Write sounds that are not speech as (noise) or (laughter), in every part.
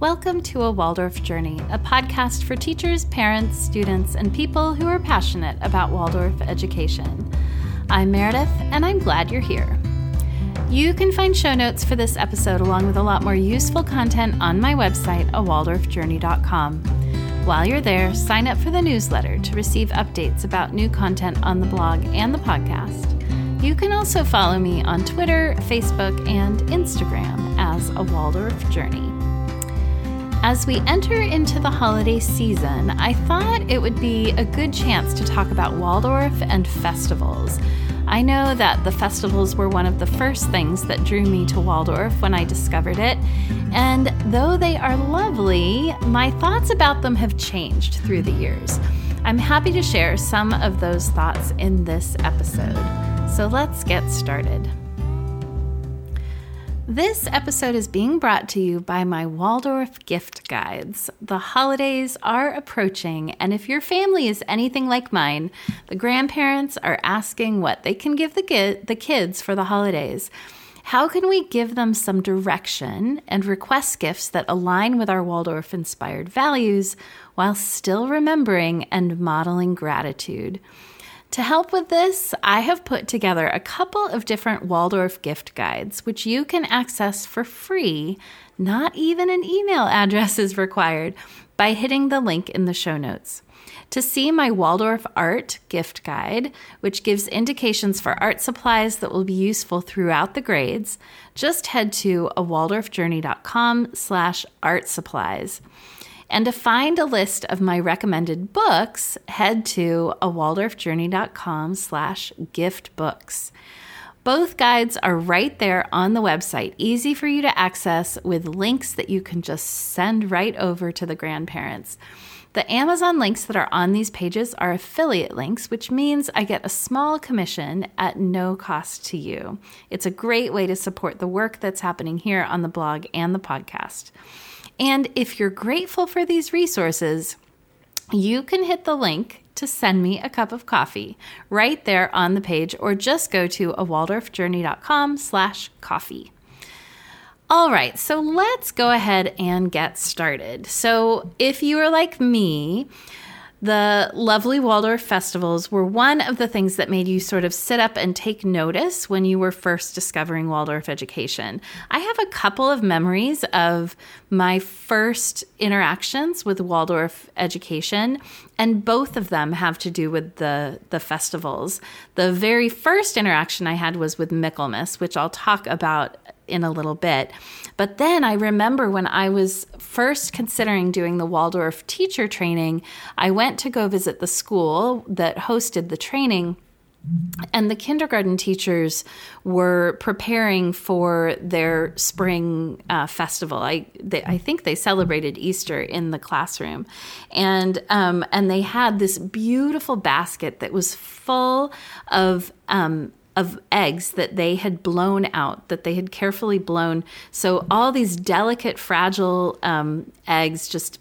Welcome to A Waldorf Journey, a podcast for teachers, parents, students, and people who are passionate about Waldorf education. I'm Meredith, and I'm glad you're here. You can find show notes for this episode along with a lot more useful content on my website, awaldorfjourney.com. While you're there, sign up for the newsletter to receive updates about new content on the blog and the podcast. You can also follow me on Twitter, Facebook, and Instagram as A Waldorf Journey. As we enter into the holiday season, I thought it would be a good chance to talk about Waldorf and festivals. I know that the festivals were one of the first things that drew me to Waldorf when I discovered it, and though they are lovely, my thoughts about them have changed through the years. I'm happy to share some of those thoughts in this episode. So let's get started. This episode is being brought to you by my Waldorf gift guides. The holidays are approaching, and if your family is anything like mine, the grandparents are asking what they can give the, ki- the kids for the holidays. How can we give them some direction and request gifts that align with our Waldorf inspired values while still remembering and modeling gratitude? To help with this, I have put together a couple of different Waldorf gift guides, which you can access for free. Not even an email (laughs) address is required by hitting the link in the show notes. To see my Waldorf Art gift guide, which gives indications for art supplies that will be useful throughout the grades, just head to a waldorfjourney.com slash art supplies. And to find a list of my recommended books, head to a waldorfjourney.com slash gift books. Both guides are right there on the website, easy for you to access with links that you can just send right over to the grandparents. The Amazon links that are on these pages are affiliate links, which means I get a small commission at no cost to you. It's a great way to support the work that's happening here on the blog and the podcast. And if you're grateful for these resources, you can hit the link to send me a cup of coffee right there on the page or just go to a waldorfjourney.com slash coffee. All right, so let's go ahead and get started. So if you are like me, the lovely Waldorf festivals were one of the things that made you sort of sit up and take notice when you were first discovering Waldorf education. I have a couple of memories of my first interactions with Waldorf education, and both of them have to do with the, the festivals. The very first interaction I had was with Michaelmas, which I'll talk about in a little bit. But then I remember when I was first considering doing the Waldorf teacher training, I went to go visit the school that hosted the training. And the kindergarten teachers were preparing for their spring uh, festival. I they, I think they celebrated Easter in the classroom, and um, and they had this beautiful basket that was full of um, of eggs that they had blown out, that they had carefully blown. So all these delicate, fragile um, eggs just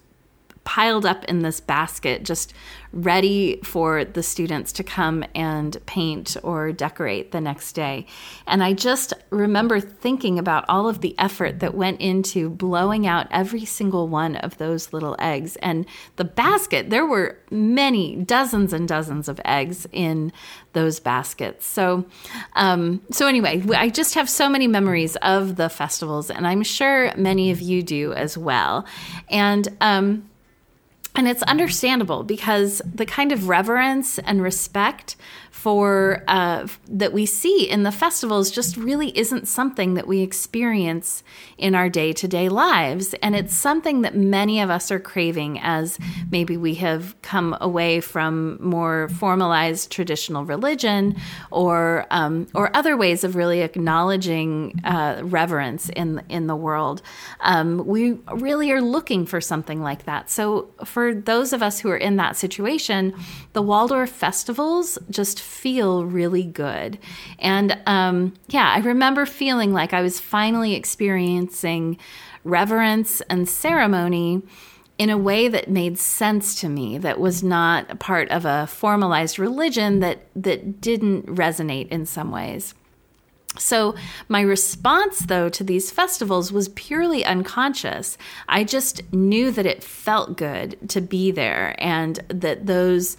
piled up in this basket, just ready for the students to come and paint or decorate the next day. And I just remember thinking about all of the effort that went into blowing out every single one of those little eggs. And the basket, there were many, dozens and dozens of eggs in those baskets. So, um, so anyway, I just have so many memories of the festivals, and I'm sure many of you do as well. And um, and it's understandable because the kind of reverence and respect for uh, that we see in the festivals just really isn't something that we experience in our day-to-day lives. And it's something that many of us are craving as maybe we have come away from more formalized traditional religion or um, or other ways of really acknowledging uh, reverence in in the world. Um, we really are looking for something like that. So for those of us who are in that situation the Waldorf festivals just feel really good. And um, yeah, I remember feeling like I was finally experiencing reverence and ceremony in a way that made sense to me that was not part of a formalized religion that that didn't resonate in some ways So, my response though to these festivals was purely unconscious. I just knew that it felt good to be there and that those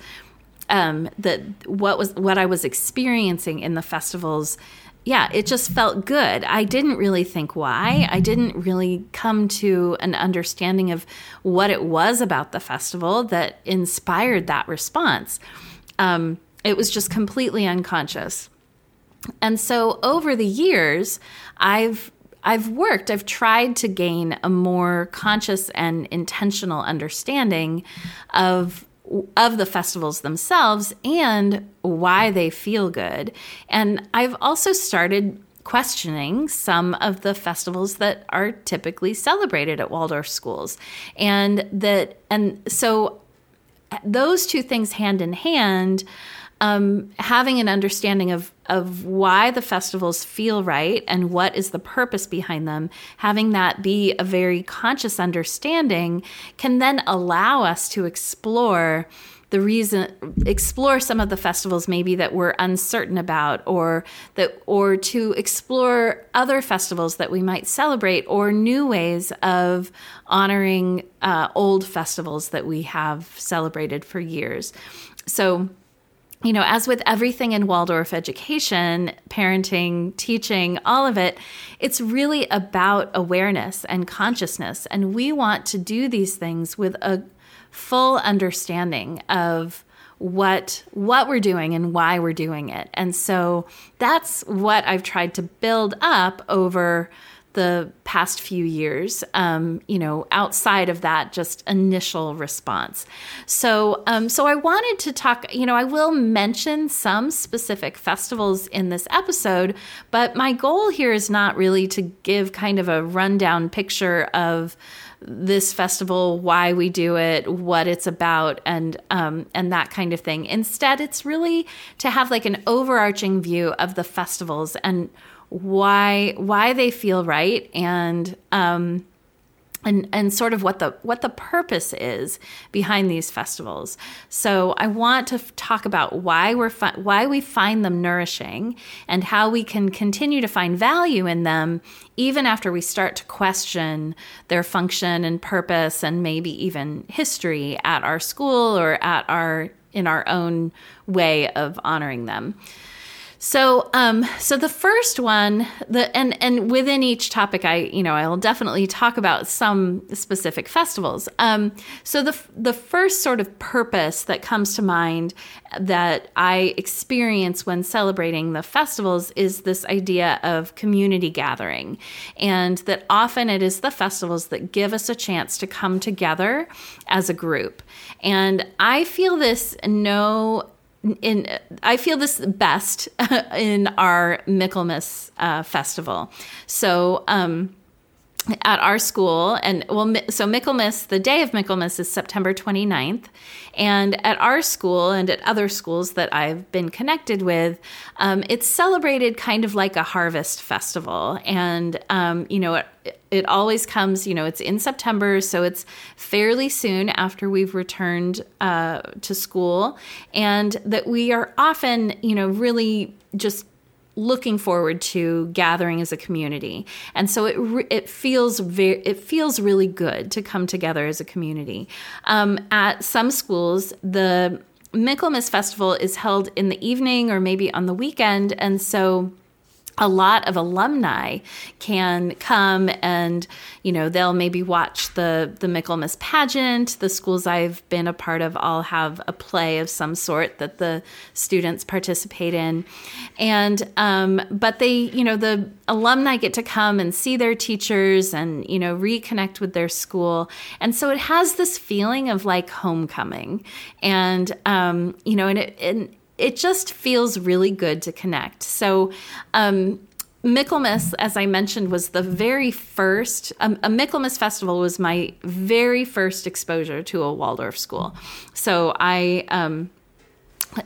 um that what was what I was experiencing in the festivals yeah, it just felt good. I didn't really think why. I didn't really come to an understanding of what it was about the festival that inspired that response. Um, it was just completely unconscious. And so over the years, I've I've worked, I've tried to gain a more conscious and intentional understanding of of the festivals themselves and why they feel good. And I've also started questioning some of the festivals that are typically celebrated at Waldorf schools. And that and so those two things hand in hand um, having an understanding of of why the festivals feel right and what is the purpose behind them, having that be a very conscious understanding, can then allow us to explore the reason explore some of the festivals maybe that we're uncertain about or that or to explore other festivals that we might celebrate or new ways of honoring uh, old festivals that we have celebrated for years. So you know, as with everything in Waldorf education, parenting, teaching, all of it, it's really about awareness and consciousness. And we want to do these things with a full understanding of what what we're doing and why we're doing it. And so that's what I've tried to build up over the past few years, um, you know, outside of that just initial response. So, um, so I wanted to talk, you know, I will mention some specific festivals in this episode, but my goal here is not really to give kind of a rundown picture of this festival, why we do it, what it's about, and um, and that kind of thing. Instead, it's really to have like an overarching view of the festivals and why why they feel right and um, and and sort of what the what the purpose is behind these festivals. So I want to talk about why we're fi- why we find them nourishing and how we can continue to find value in them even after we start to question their function and purpose and maybe even history at our school or at our in our own way of honoring them. So, um, so the first one, the and and within each topic, I you know I'll definitely talk about some specific festivals. Um, so the the first sort of purpose that comes to mind that I experience when celebrating the festivals is this idea of community gathering, and that often it is the festivals that give us a chance to come together as a group. And I feel this no in I feel this best (laughs) in our Michaelmas uh, festival. So. Um, at our school and well so Michaelmas the day of Michaelmas is September 29th and at our school and at other schools that I've been connected with um, it's celebrated kind of like a harvest festival. And um, you know it, it always comes you know it's in September so it's fairly soon after we've returned uh, to school. And that we are often you know really just looking forward to gathering as a community. And so it it feels very it feels really good to come together as a community. Um, at some schools the Michaelmas festival is held in the evening or maybe on the weekend. And so a lot of alumni can come and you know they'll maybe watch the the Michaelmas pageant. The schools I've been a part of all have a play of some sort that the students participate in, and um, but they you know the alumni get to come and see their teachers and you know reconnect with their school, and so it has this feeling of like homecoming, and um, you know and it and it just feels really good to connect. So, um, Michaelmas, as I mentioned, was the very first, um, a Michaelmas festival was my very first exposure to a Waldorf school. So I, um,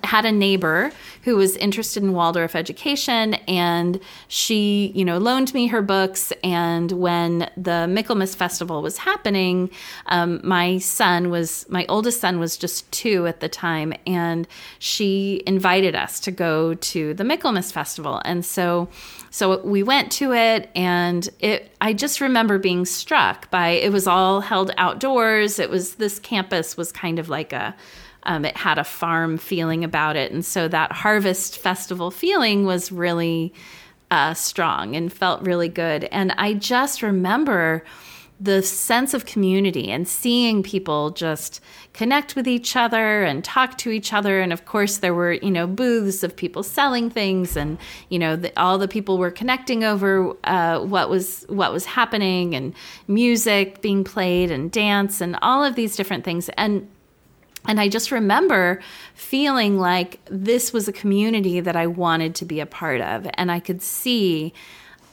had a neighbor who was interested in Waldorf education, and she, you know, loaned me her books. And when the Michaelmas Festival was happening, um, my son was my oldest son was just two at the time, and she invited us to go to the Michaelmas Festival, and so so we went to it, and it. I just remember being struck by it was all held outdoors. It was this campus was kind of like a um, it had a farm feeling about it. And so that harvest festival feeling was really uh, strong and felt really good. And I just remember the sense of community and seeing people just connect with each other and talk to each other and of course there were you know booths of people selling things and you know the, all the people were connecting over uh, what was what was happening and music being played and dance and all of these different things and and I just remember feeling like this was a community that I wanted to be a part of. And I could see,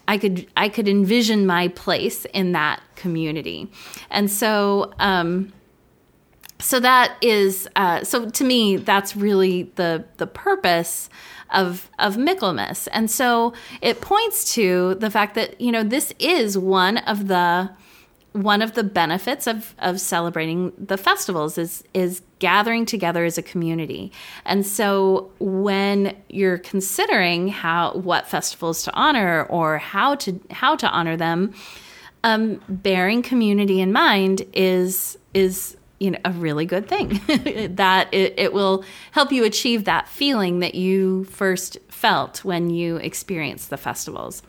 I could, I could envision my place in that community. And so, um, so that is, uh, so to me, that's really the, the purpose of of Michaelmas. And so it points to the fact that, you know, this is one of the one of the benefits of, of celebrating the festivals is is gathering together as a community. And so when you're considering how what festivals to honor or how to how to honor them, um, bearing community in mind is is you know a really good thing (laughs) that it, it will help you achieve that feeling that you first felt when you experienced the festivals.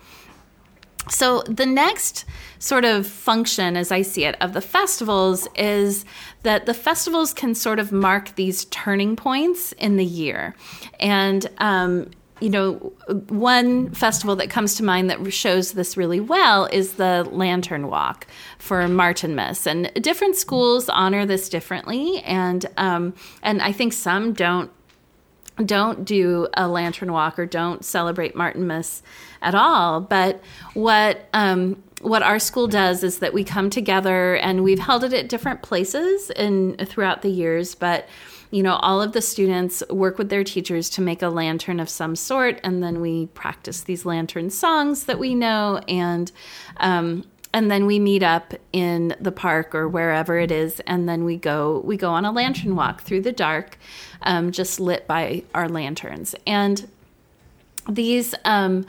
So, the next sort of function, as I see it, of the festivals is that the festivals can sort of mark these turning points in the year. And, um, you know, one festival that comes to mind that shows this really well is the Lantern Walk for Martinmas, and different schools honor this differently, and um, and I think some don't don't do a lantern walk or don't celebrate Martinmas at all. But what um, what our school does is that we come together and we've held it at different places in throughout the years, but you know all of the students work with their teachers to make a lantern of some sort. And then we practice these lantern songs that we know. And um, and then we meet up in the park or wherever it is. And then we go we go on a lantern walk through the dark um, just lit by our lanterns. And these um,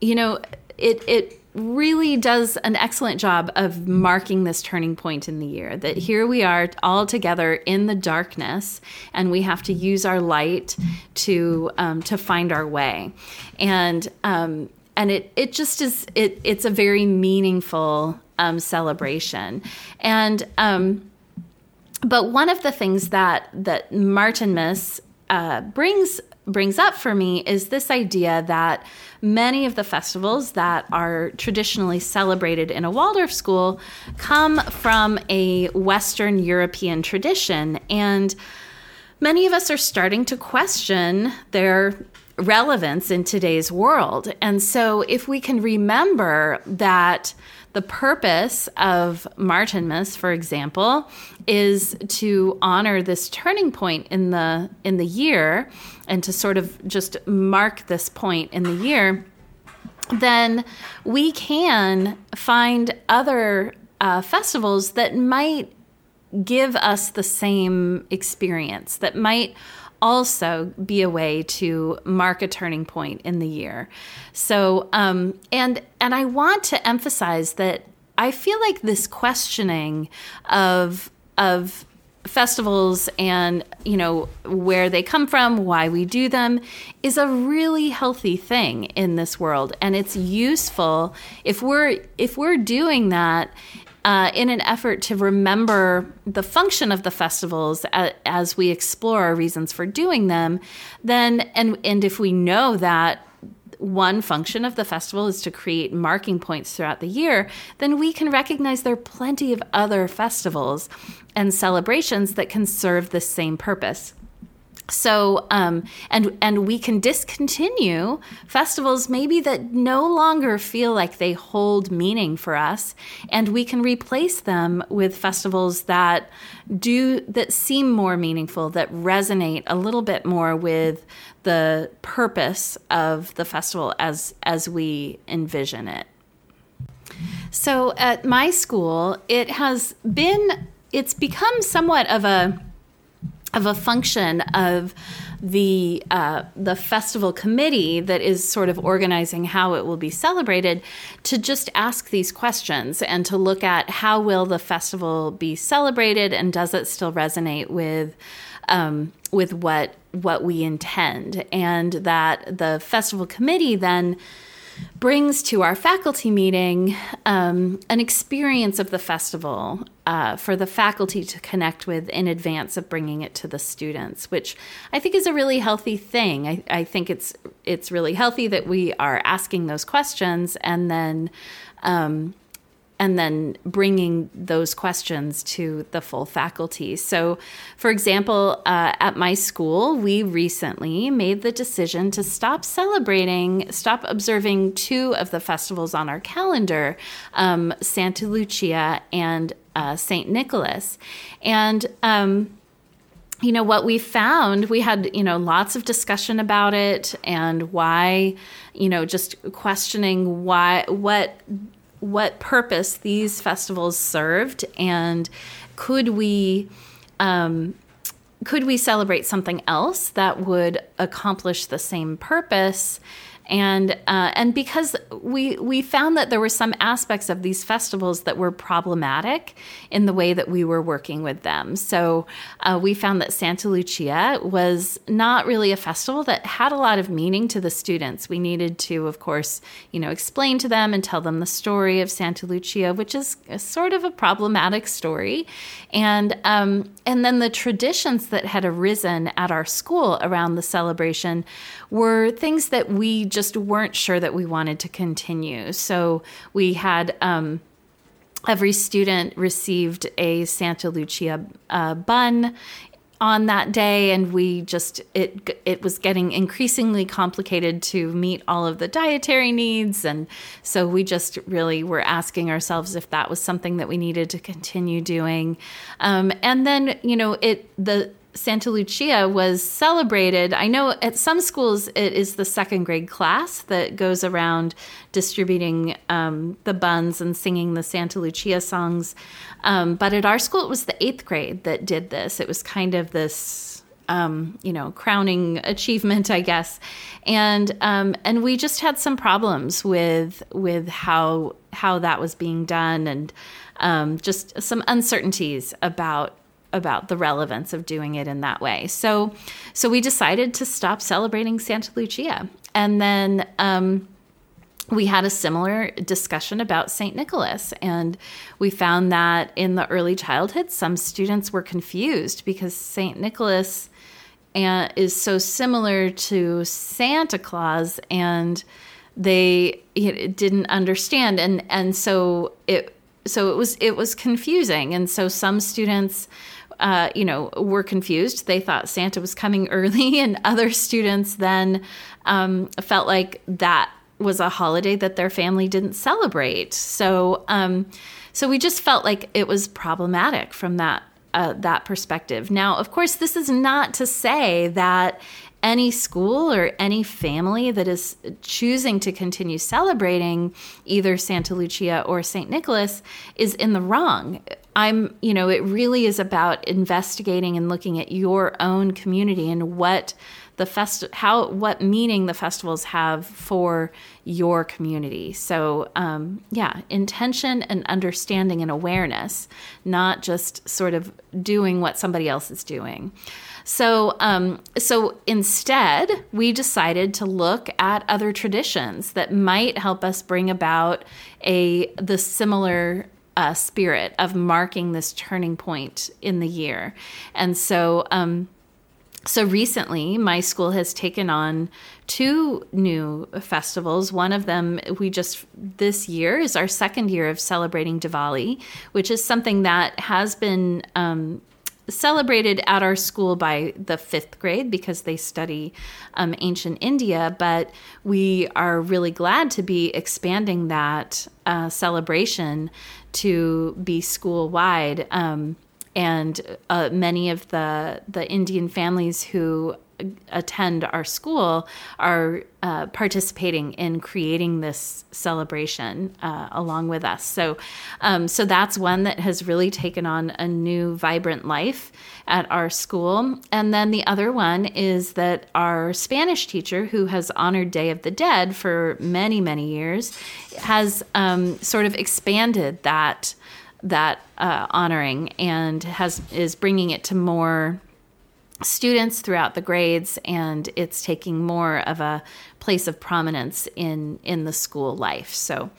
you know it it really does an excellent job of marking this turning point in the year that here we are all together in the darkness and we have to use our light to um, to find our way. And um, and it it just is it it's a very meaningful um, celebration. And um, but one of the things that that Martinmas uh, brings brings up for me is this idea that many of the festivals that are traditionally celebrated in a Waldorf school come from a Western European tradition and many of us are starting to question their relevance in today's world. And so, if we can remember that the purpose of Martinmas, for example, is to honor this turning point in the in the year and to sort of just mark this point in the year, then we can find other uh, festivals that might give us the same experience, that might also be a way to mark a turning point in the year. So, um, and and I want to emphasize that I feel like this questioning of of festivals and you know where they come from why we do them is a really healthy thing in this world and it's useful if we're if we're doing that uh, in an effort to remember the function of the festivals as, as we explore our reasons for doing them, then and and if we know that one function of the festival is to create marking points throughout the year, then we can recognize there are plenty of other festivals and celebrations that can serve the same purpose. So um, and and we can discontinue festivals maybe that no longer feel like they hold meaning for us and we can replace them with festivals that do that seem more meaningful that resonate a little bit more with the purpose of the festival as as we envision it. So at my school it has been it's become somewhat of a of a function of the uh, the festival committee that is sort of organizing how it will be celebrated to just ask these questions and to look at how will the festival be celebrated and does it still resonate with um, with what what we intend. And that the festival committee then brings to our faculty meeting um, an experience of the festival uh, for the faculty to connect with in advance of bringing it to the students, which I think is a really healthy thing. I, I think it's it's really healthy that we are asking those questions and then. Um, and then bringing those questions to the full faculty. So, for example, uh, at my school, we recently made the decision to stop celebrating, stop observing two of the festivals on our calendar um, Santa Lucia and uh, St. Nicholas. And um, you know what we found we had you know lots of discussion about it and why you know just questioning why what what purpose these festivals served and could we um, could we celebrate something else that would accomplish the same purpose and uh, and because we we found that there were some aspects of these festivals that were problematic in the way that we were working with them. So uh, we found that Santa Lucia was not really a festival that had a lot of meaning to the students. We needed to, of course, you know, explain to them and tell them the story of Santa Lucia, which is sort of a problematic story, and um, and then the traditions that had arisen at our school around the celebration were things that we just weren't sure that we wanted to continue. So we had. Um, every student received a Santa Lucia uh, bun on that day and we just it it was getting increasingly complicated to meet all of the dietary needs and so we just really were asking ourselves if that was something that we needed to continue doing um, and then you know it the Santa Lucia was celebrated. I know at some schools it is the second grade class that goes around distributing um, the buns and singing the Santa Lucia songs. Um, but at our school, it was the eighth grade that did this. It was kind of this, um, you know, crowning achievement, I guess. And um, and we just had some problems with with how how that was being done and um, just some uncertainties about about the relevance of doing it in that way. So, so we decided to stop celebrating Santa Lucia, and then. Um, we had a similar discussion about St. Nicholas, and we found that in the early childhood, some students were confused because St. Nicholas uh, is so similar to Santa Claus, and they didn't understand, and and so it so it was it was confusing, and so some students uh, you know, were confused. They thought Santa was coming (laughs) early, and other students then um, felt like that was a holiday that their family didn't celebrate. So, um, so we just felt like it was problematic from that uh, that perspective. Now, of course, this is not to say that any school or any family that is choosing to continue celebrating either Santa Lucia or St. Nicholas is in the wrong. I'm, you know, it really is about investigating and looking at your own community and what the fest how what meaning the festivals have for your community. So um, yeah, intention and understanding and awareness, not just sort of doing what somebody else is doing. So, um, so instead, we decided to look at other traditions that might help us bring about a the similar uh, spirit of marking this turning point in the year. And so, um, so recently, my school has taken on two new festivals. One of them, we just this year is our second year of celebrating Diwali, which is something that has been um, celebrated at our school by the fifth grade because they study um, ancient India, but we are really glad to be expanding that uh, celebration to be school wide. Um, and uh, many of the the Indian families who attend our school are uh, participating in creating this celebration uh, along with us. So, um, so that's one that has really taken on a new vibrant life at our school. And then the other one is that our Spanish teacher, who has honored Day of the Dead for many many years, has um, sort of expanded that that uh, honoring and has is bringing it to more students throughout the grades and it's taking more of a place of prominence in in the school life. So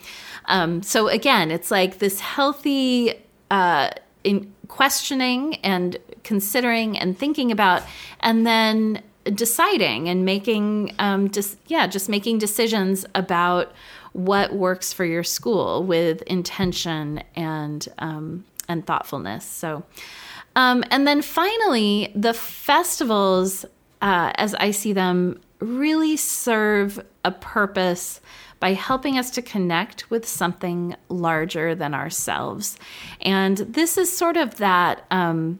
um, so again it's like this healthy uh, in questioning and considering and thinking about and then deciding and making um, just yeah just making decisions about what works for your school with intention and um, and thoughtfulness. So um, and then finally, the festivals, uh, as I see them, really serve a purpose by helping us to connect with something larger than ourselves. And this is sort of that um,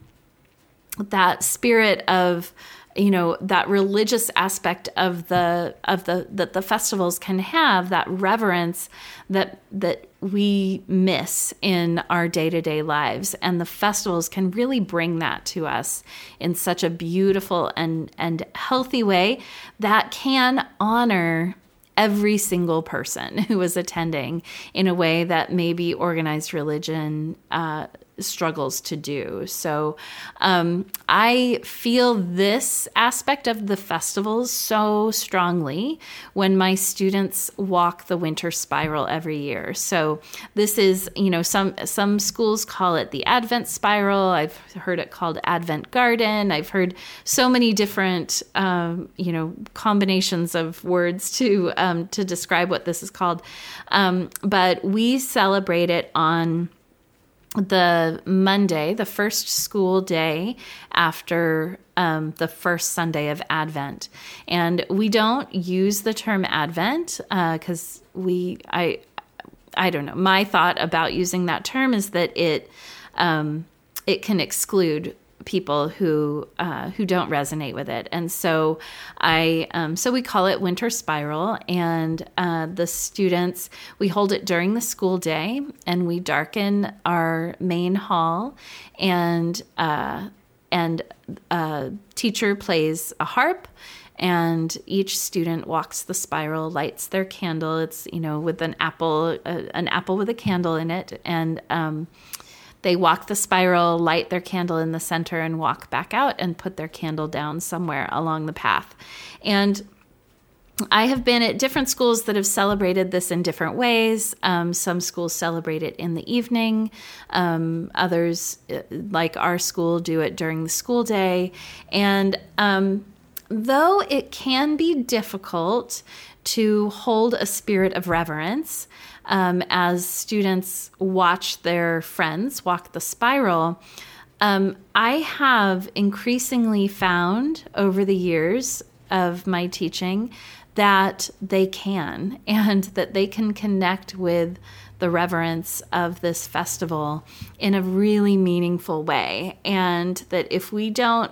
that spirit of you know that religious aspect of the of the that the festivals can have that reverence that that we miss in our day-to-day lives. And the festivals can really bring that to us in such a beautiful and and healthy way that can honor every single person (laughs) who is attending in a way that maybe organized religion uh, struggles to do. So um, I feel this aspect of the festivals so strongly when my students walk the winter spiral every year. So this is, you know, some some schools call it the Advent spiral. I've heard it called Advent Garden. I've heard so many different, um, you know, combinations of words to um, to describe what this is called. Um, but we celebrate it on the Monday, the first school day after um, the first Sunday of Advent. And we don't use the term Advent because uh, we, I, I don't know. My thought about using that term is that it, um, it can exclude people who uh, who don't resonate with it, and so I um, so we call it Winter Spiral, and uh, the students we hold it during the school day, and we darken our main hall, and uh, and a uh, teacher plays a harp and each student walks the spiral lights their candle. It's you know with an apple uh, an apple with a candle in it. And um, they walk the spiral, light their candle in the center, and walk back out and put their candle down somewhere along the path. And I have been at different schools that have celebrated this in different ways. Um, some schools celebrate it in the evening. Um, others, uh, like our school, do it during the school day. And um, though it can be difficult to hold a spirit of reverence, um, as students watch their friends walk the spiral. Um, I have increasingly found over the years of my teaching that they can (laughs) and that they can connect with the reverence of this festival in a really meaningful way. And that if we don't,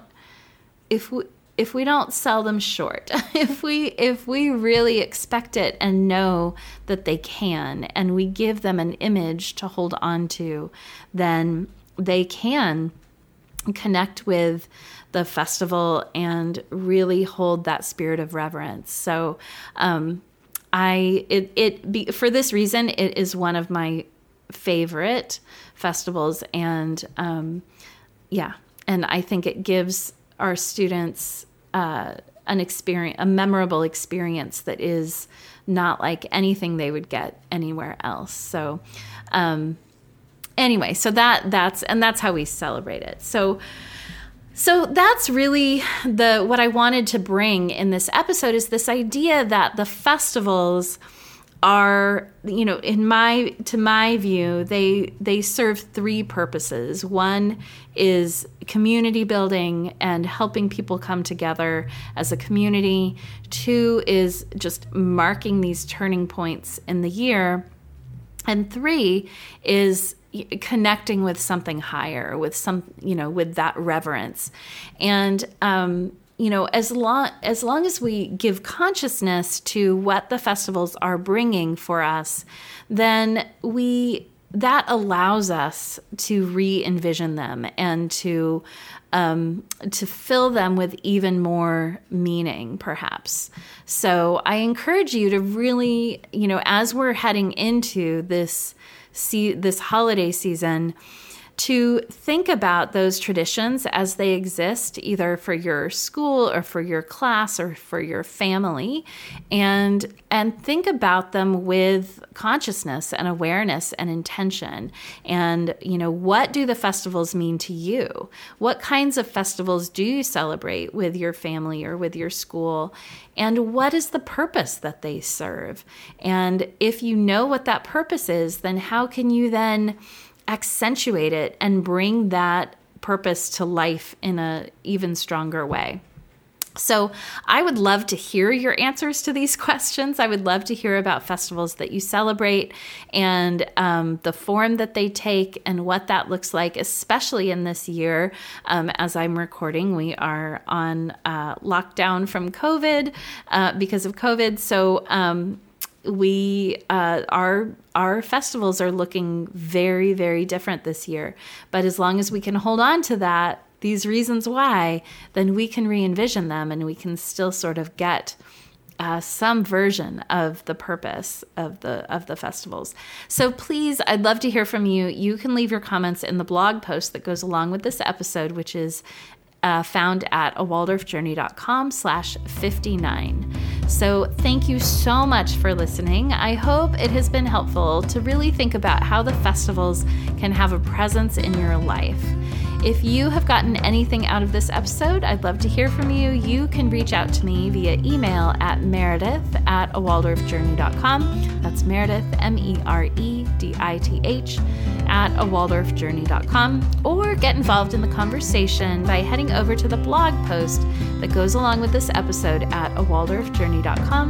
if we, if we don't sell them short (laughs) if we if we really expect it and know that they can and we give them an image to hold on to then they can connect with the festival and really hold that spirit of reverence. So um, i it, it be, for this reason it is one of my favorite festivals and um, yeah and i think it gives our students uh, an experience, a memorable experience that is not like anything they would get anywhere else. So, um, anyway, so that that's and that's how we celebrate it. So, so that's really the what I wanted to bring in this episode is this idea that the festivals are you know in my to my view they they serve three purposes. One is community building and helping people come together as a community. Two is just marking these turning points in the year. And three is connecting with something higher with some you know with that reverence. And um you know as long as long as we give consciousness to what the festivals are bringing for us then we that allows us to re-envision them and to um, to fill them with even more meaning perhaps. So i encourage you to really you know as we're heading into this see this holiday season to think about those traditions as they exist, either for your school or for your class or for your family, and and think about them with consciousness and awareness and intention. And you know, what do the festivals mean to you? What kinds of festivals do you celebrate with your family or with your school? And what is the purpose that they serve? And if you know what that purpose is, then how can you then accentuate it and bring that purpose to life in an even stronger way. So, I would love to hear your answers to these (laughs) questions. I would love to hear about festivals that you celebrate and um, the form that they take and what that looks like, especially in this year. Um, as I'm recording, we are on uh, lockdown from COVID uh, because of COVID. So, um, we uh, our our festivals are looking very very different this year but as long as we can hold on to that these reasons why then we can re-envision them and we can still sort of get uh, some version of the purpose of the of the festivals. So please, I'd love to hear from you. You can leave your comments in the blog post that goes along with this episode, which is uh, found at a waldorfjourney.com slash 59. So thank you so much for listening. I hope it has been helpful to really think about how the festivals can have a presence in your life. If you have gotten anything out of this episode, I'd love to hear from you. You can reach out to me via email at meredith at a waldorfjourney.com. That's Meredith, M E R E D I T H, at a waldorfjourney.com. Or get involved in the conversation by heading over to the blog post that goes along with this episode at a waldorfjourney.com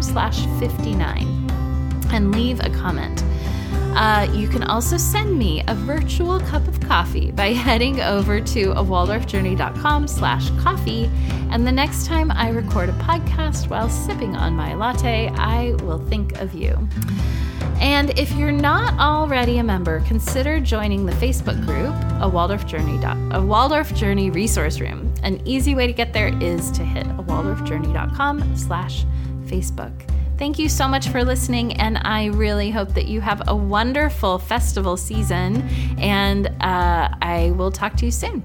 slash 59 and leave a comment. Uh, you can also send me a virtual cup of coffee by (laughs) heading over to a waldorfjourney.com slash coffee. And the next time I record a podcast while sipping on my latte, I will think of you. And if you're not already a member, consider joining the Facebook group, a Waldorf Journey, a Waldorf Journey resource room. An easy way to get there is to hit a waldorfjourney.com slash Facebook. Thank you so much for listening, and I really hope that you have a wonderful festival season. And uh, I will talk to you soon.